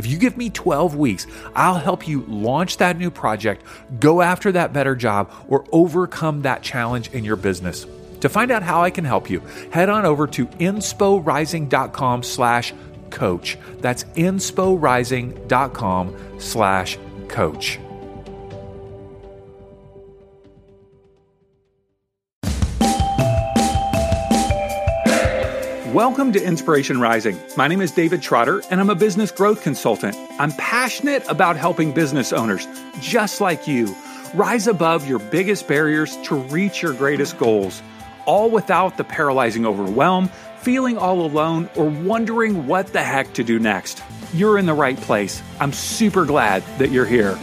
If you give me 12 weeks, I'll help you launch that new project, go after that better job, or overcome that challenge in your business. To find out how I can help you, head on over to insporising.com slash coach. That's insporising.com slash coach. Welcome to Inspiration Rising. My name is David Trotter, and I'm a business growth consultant. I'm passionate about helping business owners, just like you, rise above your biggest barriers to reach your greatest goals all without the paralyzing overwhelm, feeling all alone, or wondering what the heck to do next. You're in the right place. I'm super glad that you're here.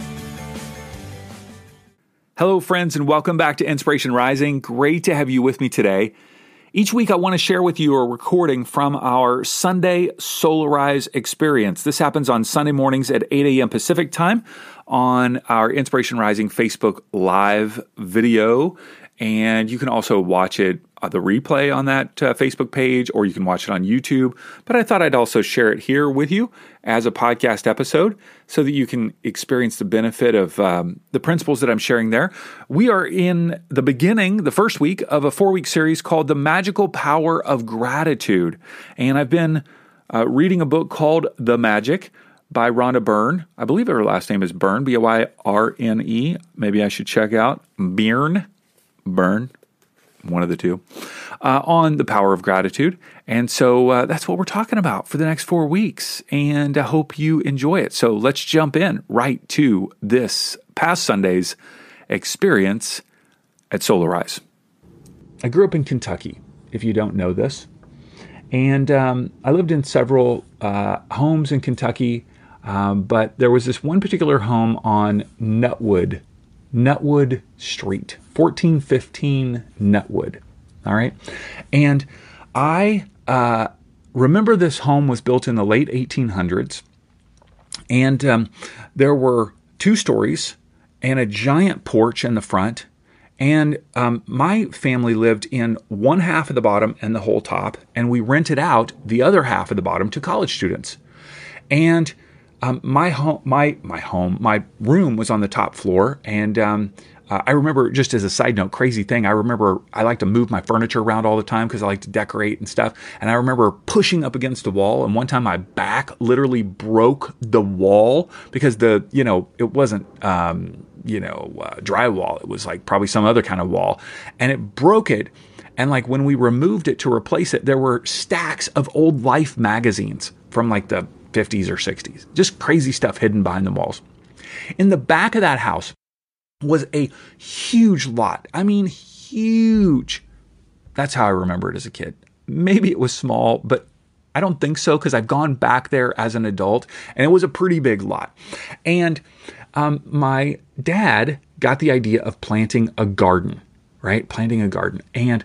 Hello, friends, and welcome back to Inspiration Rising. Great to have you with me today. Each week, I want to share with you a recording from our Sunday Solarize experience. This happens on Sunday mornings at 8 a.m. Pacific time on our Inspiration Rising Facebook Live video. And you can also watch it, uh, the replay on that uh, Facebook page, or you can watch it on YouTube. But I thought I'd also share it here with you as a podcast episode so that you can experience the benefit of um, the principles that I'm sharing there. We are in the beginning, the first week of a four week series called The Magical Power of Gratitude. And I've been uh, reading a book called The Magic by Rhonda Byrne. I believe her last name is Byrne, B O Y R N E. Maybe I should check out Byrne burn, one of the two, uh, on the power of gratitude. And so uh, that's what we're talking about for the next four weeks. And I hope you enjoy it. So let's jump in right to this past Sunday's experience at Solarize. I grew up in Kentucky, if you don't know this. And um, I lived in several uh, homes in Kentucky, um, but there was this one particular home on Nutwood Nutwood Street, 1415 Nutwood. All right. And I uh, remember this home was built in the late 1800s. And um, there were two stories and a giant porch in the front. And um, my family lived in one half of the bottom and the whole top, and we rented out the other half of the bottom to college students. And um, my home, my my home, my room was on the top floor, and um, uh, I remember just as a side note, crazy thing. I remember I like to move my furniture around all the time because I like to decorate and stuff. And I remember pushing up against the wall, and one time my back literally broke the wall because the you know it wasn't um, you know uh, drywall; it was like probably some other kind of wall, and it broke it. And like when we removed it to replace it, there were stacks of old Life magazines from like the 50s or 60s. Just crazy stuff hidden behind the walls. In the back of that house was a huge lot. I mean, huge. That's how I remember it as a kid. Maybe it was small, but I don't think so because I've gone back there as an adult and it was a pretty big lot. And um, my dad got the idea of planting a garden, right? Planting a garden. And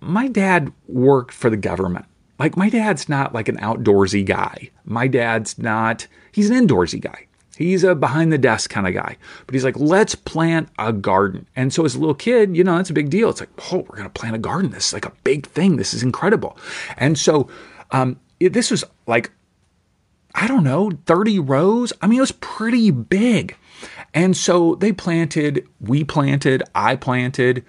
my dad worked for the government. Like my dad's not like an outdoorsy guy. My dad's not, he's an indoorsy guy. He's a behind the desk kind of guy. But he's like, let's plant a garden. And so as a little kid, you know, that's a big deal. It's like, oh, we're going to plant a garden. This is like a big thing. This is incredible. And so um, it, this was like, I don't know, 30 rows. I mean, it was pretty big. And so they planted, we planted, I planted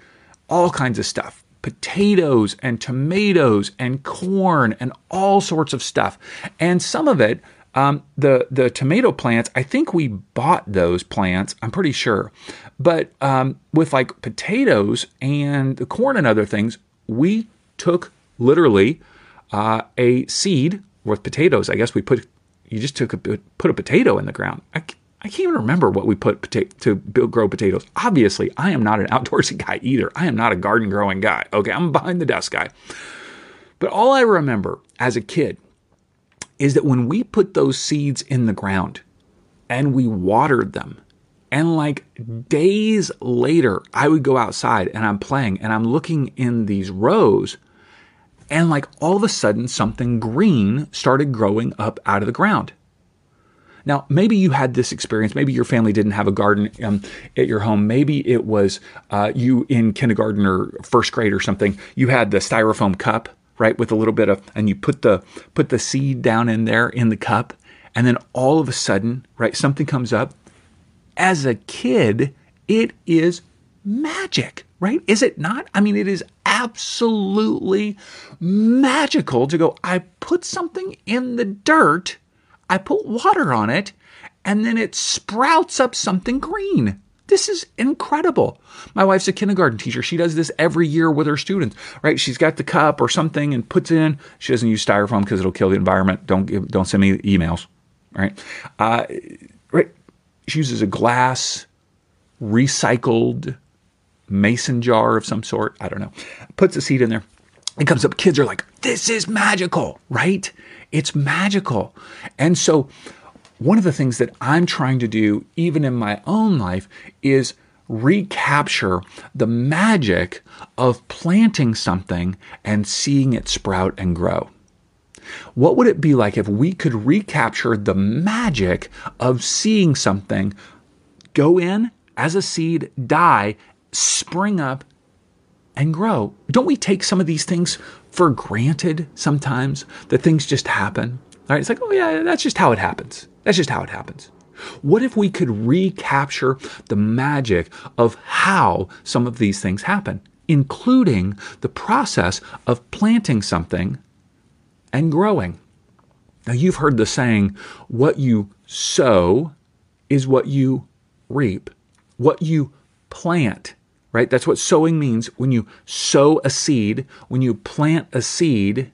all kinds of stuff potatoes and tomatoes and corn and all sorts of stuff. And some of it, um, the the tomato plants, I think we bought those plants. I'm pretty sure, but um, with like potatoes and the corn and other things, we took literally uh, a seed with potatoes. I guess we put you just took a put a potato in the ground. I, I can't even remember what we put pota- to build, grow potatoes. Obviously, I am not an outdoorsy guy either. I am not a garden growing guy. Okay, I'm a behind the desk guy. But all I remember as a kid is that when we put those seeds in the ground and we watered them, And like days later, I would go outside and I'm playing and I'm looking in these rows and like all of a sudden something green started growing up out of the ground. Now, maybe you had this experience. Maybe your family didn't have a garden um, at your home. Maybe it was uh, you in kindergarten or first grade or something. You had the styrofoam cup, right, with a little bit of, and you put the put the seed down in there in the cup, and then all of a sudden, right, something comes up. As a kid, it is magic, right? Is it not? I mean, it is absolutely magical to go, I put something in the dirt, I put water on it, and then it sprouts up something green. This is incredible. My wife's a kindergarten teacher. She does this every year with her students, right? She's got the cup or something and puts it in. She doesn't use styrofoam because it'll kill the environment. Don't give, don't send me emails, right? Uh, right. She uses a glass, recycled mason jar of some sort. I don't know. Puts a seed in there. It comes up. Kids are like, this is magical, right? It's magical. And so, one of the things that I'm trying to do, even in my own life, is recapture the magic of planting something and seeing it sprout and grow. What would it be like if we could recapture the magic of seeing something go in as a seed, die, spring up and grow. Don't we take some of these things for granted sometimes that things just happen? Right? It's like, oh yeah, that's just how it happens. That's just how it happens. What if we could recapture the magic of how some of these things happen, including the process of planting something and growing? Now, you've heard the saying, what you sow is what you reap. What you plant right? That's what sowing means. When you sow a seed, when you plant a seed,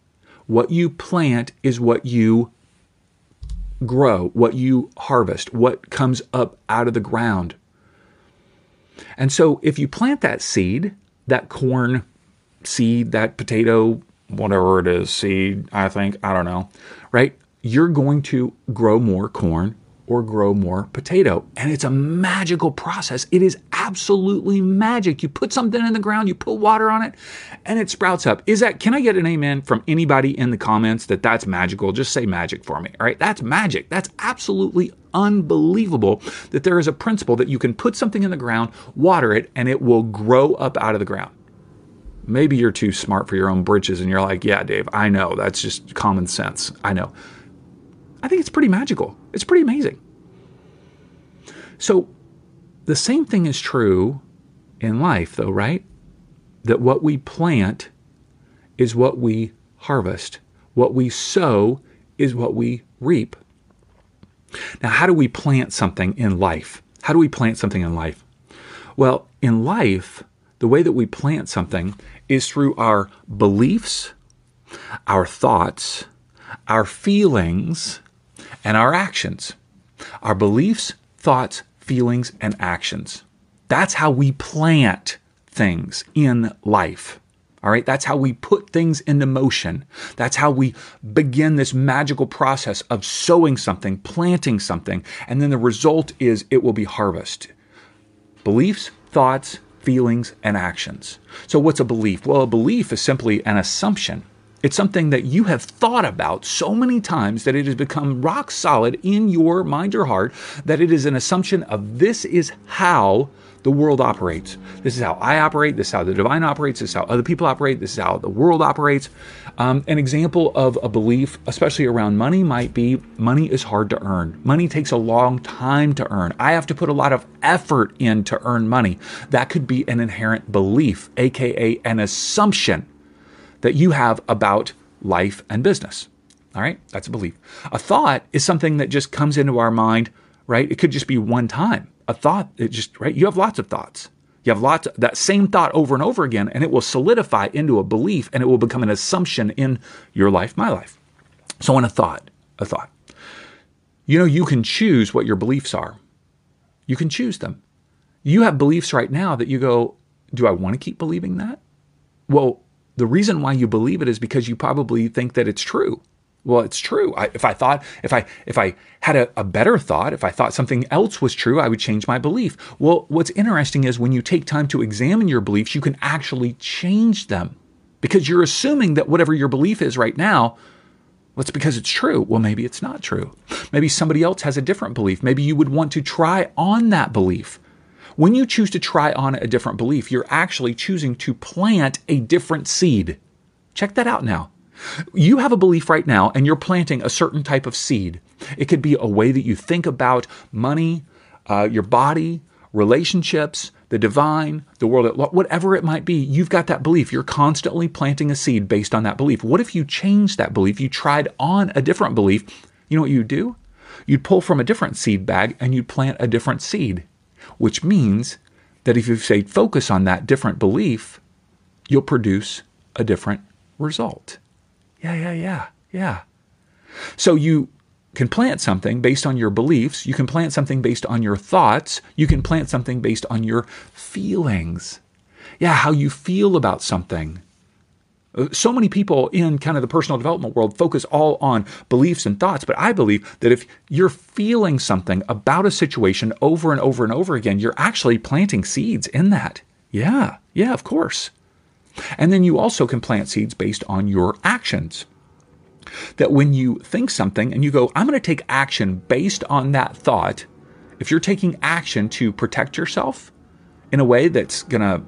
what you plant is what you grow, what you harvest, what comes up out of the ground. And so if you plant that seed, that corn seed, that potato, whatever it is, seed, I think, I don't know, right? You're going to grow more corn or grow more potato. And it's a magical process. It is absolutely magic. You put something in the ground, you put water on it, and it sprouts up. Is that, can I get an amen from anybody in the comments that that's magical? Just say magic for me. All right. That's magic. That's absolutely unbelievable that there is a principle that you can put something in the ground, water it, and it will grow up out of the ground. Maybe you're too smart for your own britches and you're like, yeah, Dave, I know. That's just common sense. I know. I think it's pretty magical. It's pretty amazing. So, the same thing is true in life, though, right? That what we plant is what we harvest, what we sow is what we reap. Now, how do we plant something in life? How do we plant something in life? Well, in life, the way that we plant something is through our beliefs, our thoughts, our feelings, and our actions, our beliefs, thoughts, feelings, and actions. That's how we plant things in life. All right, that's how we put things into motion. That's how we begin this magical process of sowing something, planting something, and then the result is it will be harvest. Beliefs, thoughts, feelings, and actions. So, what's a belief? Well, a belief is simply an assumption it's something that you have thought about so many times that it has become rock solid in your mind or heart that it is an assumption of this is how the world operates. This is how I operate. This is how the divine operates. This is how other people operate. This is how the world operates. Um, an example of a belief, especially around money, might be money is hard to earn. Money takes a long time to earn. I have to put a lot of effort in to earn money. That could be an inherent belief, aka an assumption that you have about life and business. All right, that's a belief. A thought is something that just comes into our mind, right? It could just be one time. A thought, it just, right? You have lots of thoughts. You have lots of that same thought over and over again, and it will solidify into a belief and it will become an assumption in your life, my life. So, in a thought, a thought, you know, you can choose what your beliefs are. You can choose them. You have beliefs right now that you go, do I want to keep believing that? Well, the reason why you believe it is because you probably think that it's true. well, it's true. I, if I thought, if I, if I had a, a better thought, if I thought something else was true, I would change my belief. Well, what's interesting is when you take time to examine your beliefs, you can actually change them because you're assuming that whatever your belief is right now, well, it's because it's true. Well, maybe it's not true. Maybe somebody else has a different belief. Maybe you would want to try on that belief. When you choose to try on a different belief, you're actually choosing to plant a different seed. Check that out now. You have a belief right now and you're planting a certain type of seed. It could be a way that you think about money, uh, your body, relationships, the divine, the world, whatever it might be, you've got that belief. You're constantly planting a seed based on that belief. What if you changed that belief? You tried on a different belief. You know what you'd do? You'd pull from a different seed bag and you'd plant a different seed, which means that if you say focus on that different belief, you'll produce a different result. Yeah, yeah, yeah, yeah. So you can plant something based on your beliefs. You can plant something based on your thoughts. You can plant something based on your feelings. Yeah, how you feel about something. So many people in kind of the personal development world focus all on beliefs and thoughts, but I believe that if you're feeling something about a situation over and over and over again, you're actually planting seeds in that. Yeah, yeah, of course. And then you also can plant seeds based on your actions that when you think something and you go, I'm going to take action based on that thought, if you're taking action to protect yourself in a way that's going to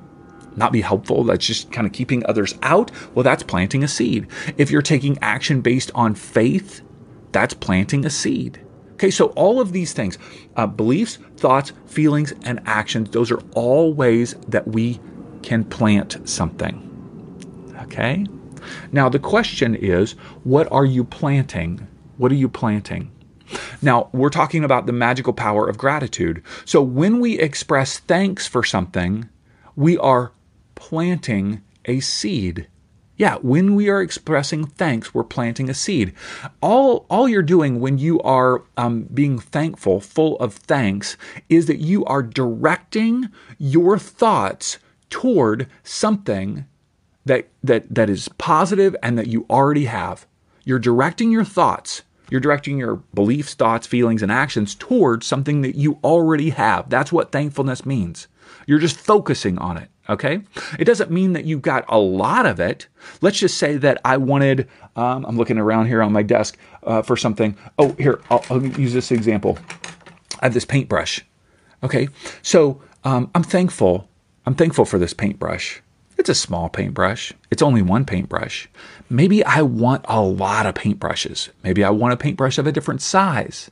not be helpful, that's just kind of keeping others out, well, that's planting a seed. If you're taking action based on faith, that's planting a seed. Okay, so all of these things uh, beliefs, thoughts, feelings, and actions those are all ways that we can plant something. Okay? Now, the question is what are you planting? What are you planting? Now, we're talking about the magical power of gratitude. So, when we express thanks for something, we are planting a seed. Yeah, when we are expressing thanks, we're planting a seed. All, all you're doing when you are um, being thankful, full of thanks, is that you are directing your thoughts toward something that, that, that is positive and that you already have. You're directing your thoughts, you're directing your beliefs, thoughts, feelings, and actions towards something that you already have. That's what thankfulness means. You're just focusing on it. Okay. It doesn't mean that you've got a lot of it. Let's just say that I wanted, um, I'm looking around here on my desk uh, for something. Oh, here, I'll, I'll, use this example. I have this paintbrush. Okay. So um, I'm thankful. I'm thankful for this paintbrush. It's a small paintbrush. It's only one paintbrush. Maybe I want a lot of paintbrushes. Maybe I want a paintbrush of a different size.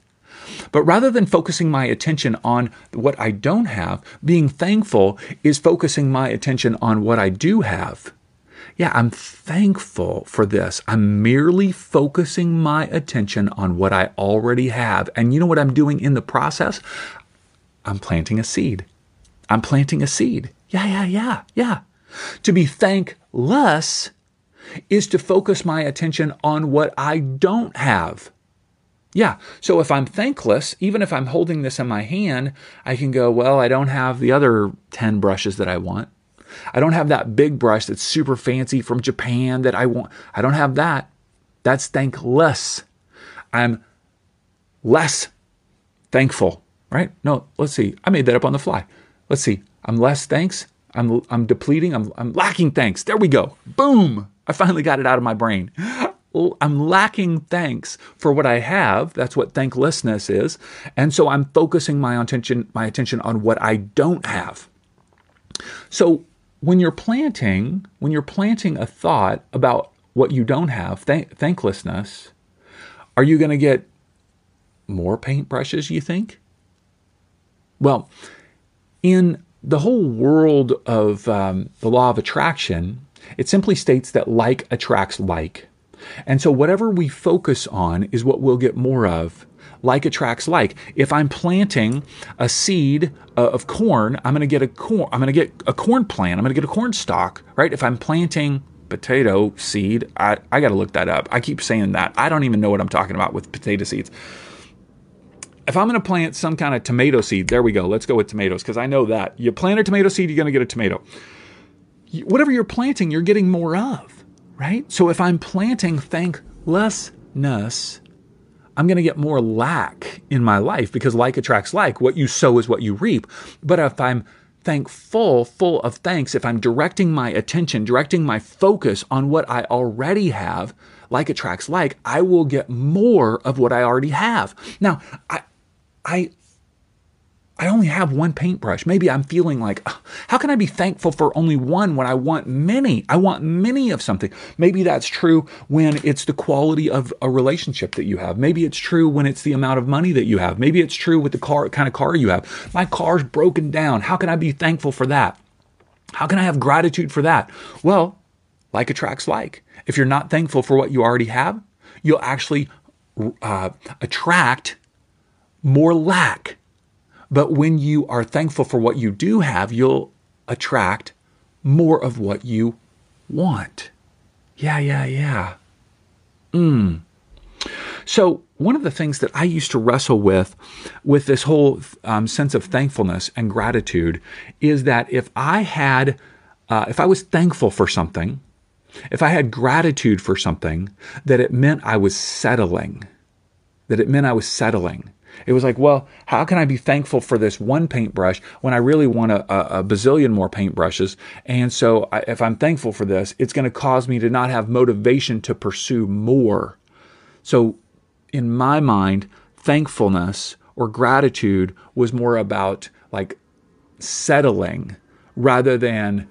But rather than focusing my attention on what I don't have, being thankful is focusing my attention on what I do have. Yeah, I'm thankful for this. I'm merely focusing my attention on what I already have. And you know what I'm doing in the process? I'm planting a seed. I'm planting a seed. Yeah, yeah, yeah, yeah. To be thankless is to focus my attention on what I don't have. Yeah, so if I'm thankless, even if I'm holding this in my hand, I can go, well, I don't have the other 10 brushes that I want. I don't have that big brush that's super fancy from Japan that I want. I don't have that. That's thankless. I'm less thankful, right? No, let's see. I made that up on the fly. Let's see. I'm less thanks. I'm, I'm depleting. I'm, I'm lacking thanks. There we go. Boom. I finally got it out of my brain. I'm lacking thanks for what I have. That's what thanklessness is. And so I'm focusing my attention, my attention on what I don't have. So when you're planting, when you're planting a thought about what you don't have, thank, thanklessness, are you going to get more paintbrushes, you think? Well, in the whole world of um, the law of attraction, it simply states that like attracts like. And so whatever we focus on is what we'll get more of. Like attracts like. If I'm planting a seed uh, of corn, I'm going to get a corn. I'm going to get a corn plant. I'm going to get a corn stalk, right? If I'm planting potato seed, I, I got to look that up. I keep saying that. I don't even know what I'm talking about with potato seeds if I'm going to plant some kind of tomato seed, there we go. Let's go with tomatoes because I know that. You plant a tomato seed, you're going to get a tomato. Whatever you're planting, you're getting more of, right? So if I'm planting thanklessness, I'm going to get more lack in my life because like attracts like. What you sow is what you reap. But if I'm thankful, full of thanks, if I'm directing my attention, directing my focus on what I already have, like attracts like, I will get more of what I already have. Now, I, I I only have one paintbrush. Maybe I'm feeling like, how can I be thankful for only one when I want many? I want many of something. Maybe that's true when it's the quality of a relationship that you have. Maybe it's true when it's the amount of money that you have. Maybe it's true with the car kind of car you have. My car's broken down. How can I be thankful for that? How can I have gratitude for that? Well, like attracts like. If you're not thankful for what you already have, you'll actually uh, attract more lack but when you are thankful for what you do have, you'll attract more of what you want. Yeah, yeah, yeah. Mm. So, one of the things that I used to wrestle with, with this whole um, sense of thankfulness and gratitude, is that if I had, uh, if I was thankful for something, if I had gratitude for something, that it meant I was settling. That it meant I was settling. It was like, well, how can I be thankful for this one paintbrush when I really want a, a, a bazillion more paintbrushes? And so, I, if I'm thankful for this, it's going to cause me to not have motivation to pursue more. So, in my mind, thankfulness or gratitude was more about like settling rather than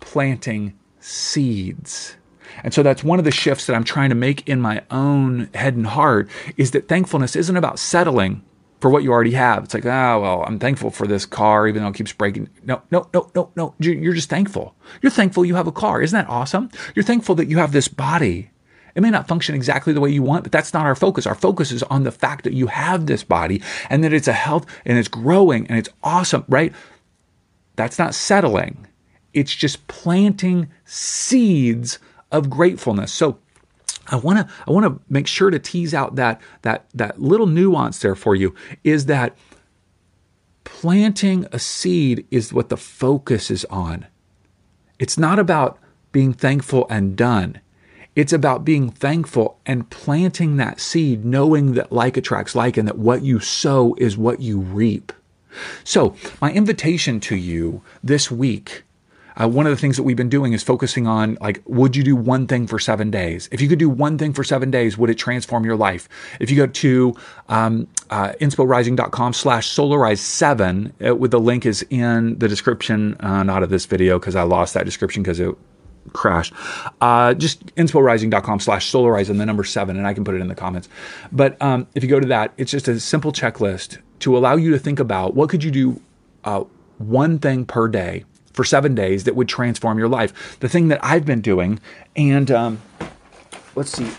planting seeds. And so that's one of the shifts that I'm trying to make in my own head and heart is that thankfulness isn't about settling for what you already have. It's like, ah, oh, well, I'm thankful for this car, even though it keeps breaking. No, no, no, no, no. You're just thankful. You're thankful you have a car. Isn't that awesome? You're thankful that you have this body. It may not function exactly the way you want, but that's not our focus. Our focus is on the fact that you have this body and that it's a health and it's growing and it's awesome, right? That's not settling. It's just planting seeds of gratefulness. So I want to I want to make sure to tease out that that that little nuance there for you is that planting a seed is what the focus is on. It's not about being thankful and done. It's about being thankful and planting that seed, knowing that like attracts like and that what you sow is what you reap. So, my invitation to you this week uh, one of the things that we've been doing is focusing on like, would you do one thing for seven days? If you could do one thing for seven days, would it transform your life? If you go to um, uh, insporising.com slash solarize seven, uh, with the link is in the description, uh, not of this video because I lost that description because it crashed. Uh, just insporising.com slash solarize and the number seven, and I can put it in the comments. But um, if you go to that, it's just a simple checklist to allow you to think about what could you do uh, one thing per day for seven days that would transform your life. The thing that I've been doing, and um, let's see,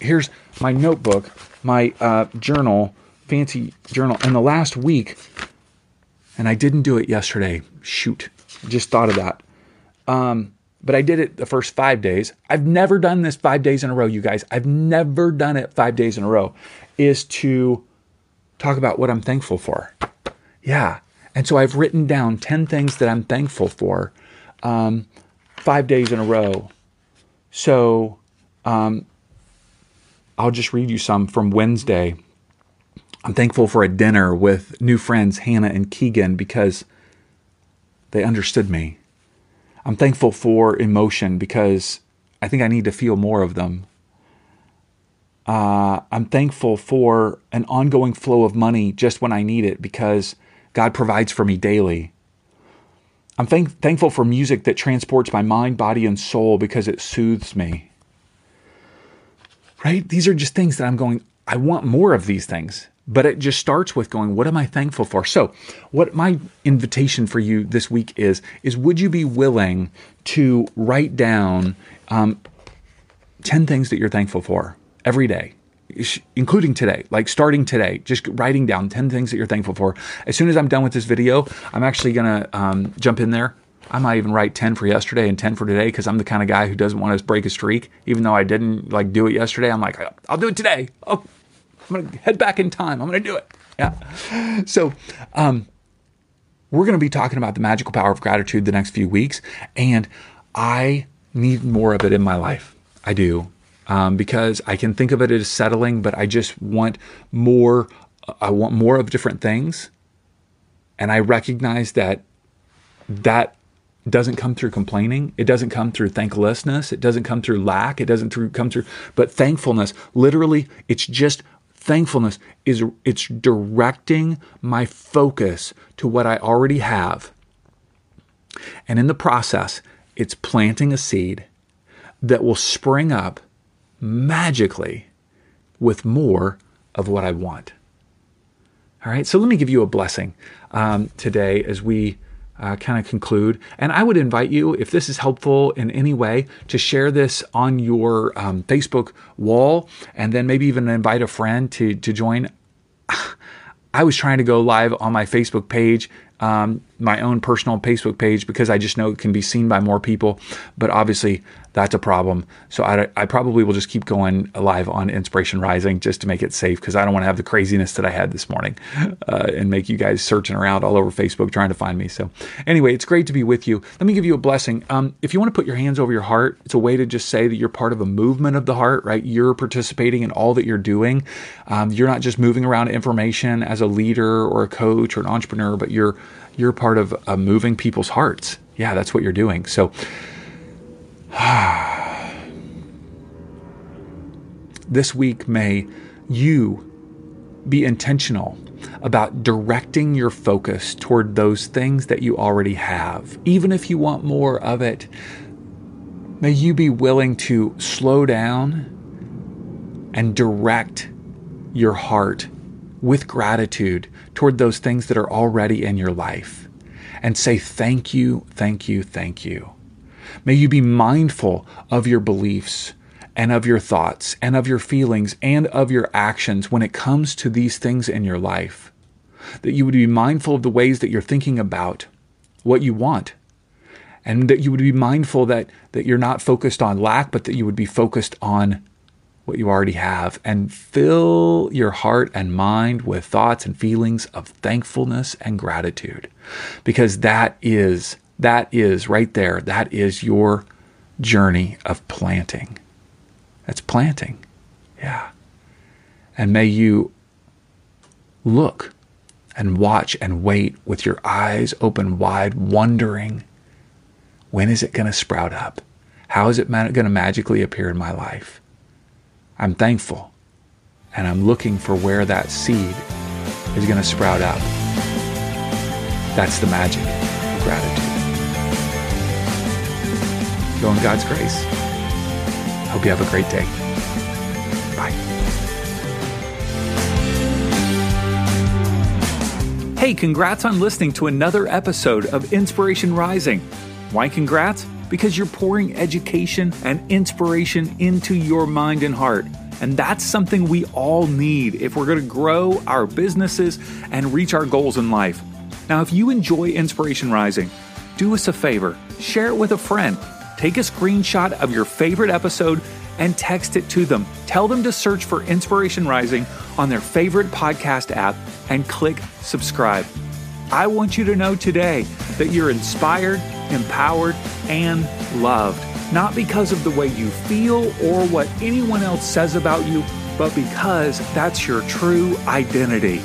here's my notebook, my uh, journal, fancy journal. And the last week, and I didn't do it yesterday. Shoot, just thought of that. Um, but I did it the first five days. I've never done this five days in a row, you guys. I've never done it five days in a row. Is to talk about what I'm thankful for. Yeah, and so I've written down 10 things that I'm thankful for um, five days in a row. So um, I'll just read you some from Wednesday. I'm thankful for a dinner with new friends, Hannah and Keegan, because they understood me. I'm thankful for emotion because I think I need to feel more of them. Uh, I'm thankful for an ongoing flow of money just when I need it because God provides for me daily. I'm thank- thankful for music that transports my mind, body, and soul because it soothes me. Right? These are just things that I'm going, I want more of these things. But it just starts with going, what am I thankful for? So, what my invitation for you this week is, is would you be willing to write down um, 10 things that you're thankful for every day? Including today, like starting today, just writing down 10 things that you're thankful for. As soon as I'm done with this video, I'm actually going to um, jump in there. I might even write 10 for yesterday and 10 for today because I'm the kind of guy who doesn't want to break a streak. Even though I didn't like do it yesterday, I'm like, I'll do it today. Oh, I'm going to head back in time. I'm going to do it. Yeah. So, um, we're going to be talking about the magical power of gratitude the next few weeks. And I need more of it in my life. I do. Um, because I can think of it as settling, but I just want more. I want more of different things. And I recognize that that doesn't come through complaining. It doesn't come through thanklessness. It doesn't come through lack. It doesn't through, come through, but thankfulness. Literally, it's just thankfulness is it's directing my focus to what I already have. And in the process, it's planting a seed that will spring up magically with more of what I want. All right, so let me give you a blessing um, today as we uh, kind of conclude. And I would invite you, if this is helpful in any way, to share this on your um, Facebook wall and then maybe even invite a friend to, to join. I was trying to go live on my Facebook page um, my own personal Facebook page because I just know it can be seen by more people. But obviously, that's a problem. So I, I probably will just keep going live on Inspiration Rising just to make it safe because I don't want to have the craziness that I had this morning uh, and make you guys searching around all over Facebook trying to find me. So anyway, it's great to be with you. Let me give you a blessing. Um, if you want to put your hands over your heart, it's a way to just say that you're part of a movement of the heart, right? You're participating in all that you're doing. Um, you're not just moving around information as a leader or a coach or an entrepreneur, but you're you're part of uh, moving people's hearts. Yeah, that's what you're doing. So, this week, may you be intentional about directing your focus toward those things that you already have. Even if you want more of it, may you be willing to slow down and direct your heart with gratitude toward those things that are already in your life and say, Thank you, thank you, thank you. May you be mindful of your beliefs and of your thoughts and of your feelings and of your actions when it comes to these things in your life. That you would be mindful of the ways that you're thinking about what you want. And that you would be mindful that, that you're not focused on lack, but that you would be focused on what you already have and fill your heart and mind with thoughts and feelings of thankfulness and gratitude. Because that is that is right there. That is your journey of planting. That's planting. Yeah. And may you look and watch and wait with your eyes open wide wondering when is it going to sprout up? How is it going to magically appear in my life I'm thankful and I'm looking for where that seed is going to sprout up. That's the magic of gratitude. Go in God's grace. Hope you have a great day. Bye. Hey, congrats on listening to another episode of Inspiration Rising. Why congrats? Because you're pouring education and inspiration into your mind and heart. And that's something we all need if we're going to grow our businesses and reach our goals in life. Now, if you enjoy Inspiration Rising, do us a favor share it with a friend. Take a screenshot of your favorite episode and text it to them. Tell them to search for Inspiration Rising on their favorite podcast app and click subscribe. I want you to know today that you're inspired, empowered, and loved, not because of the way you feel or what anyone else says about you, but because that's your true identity.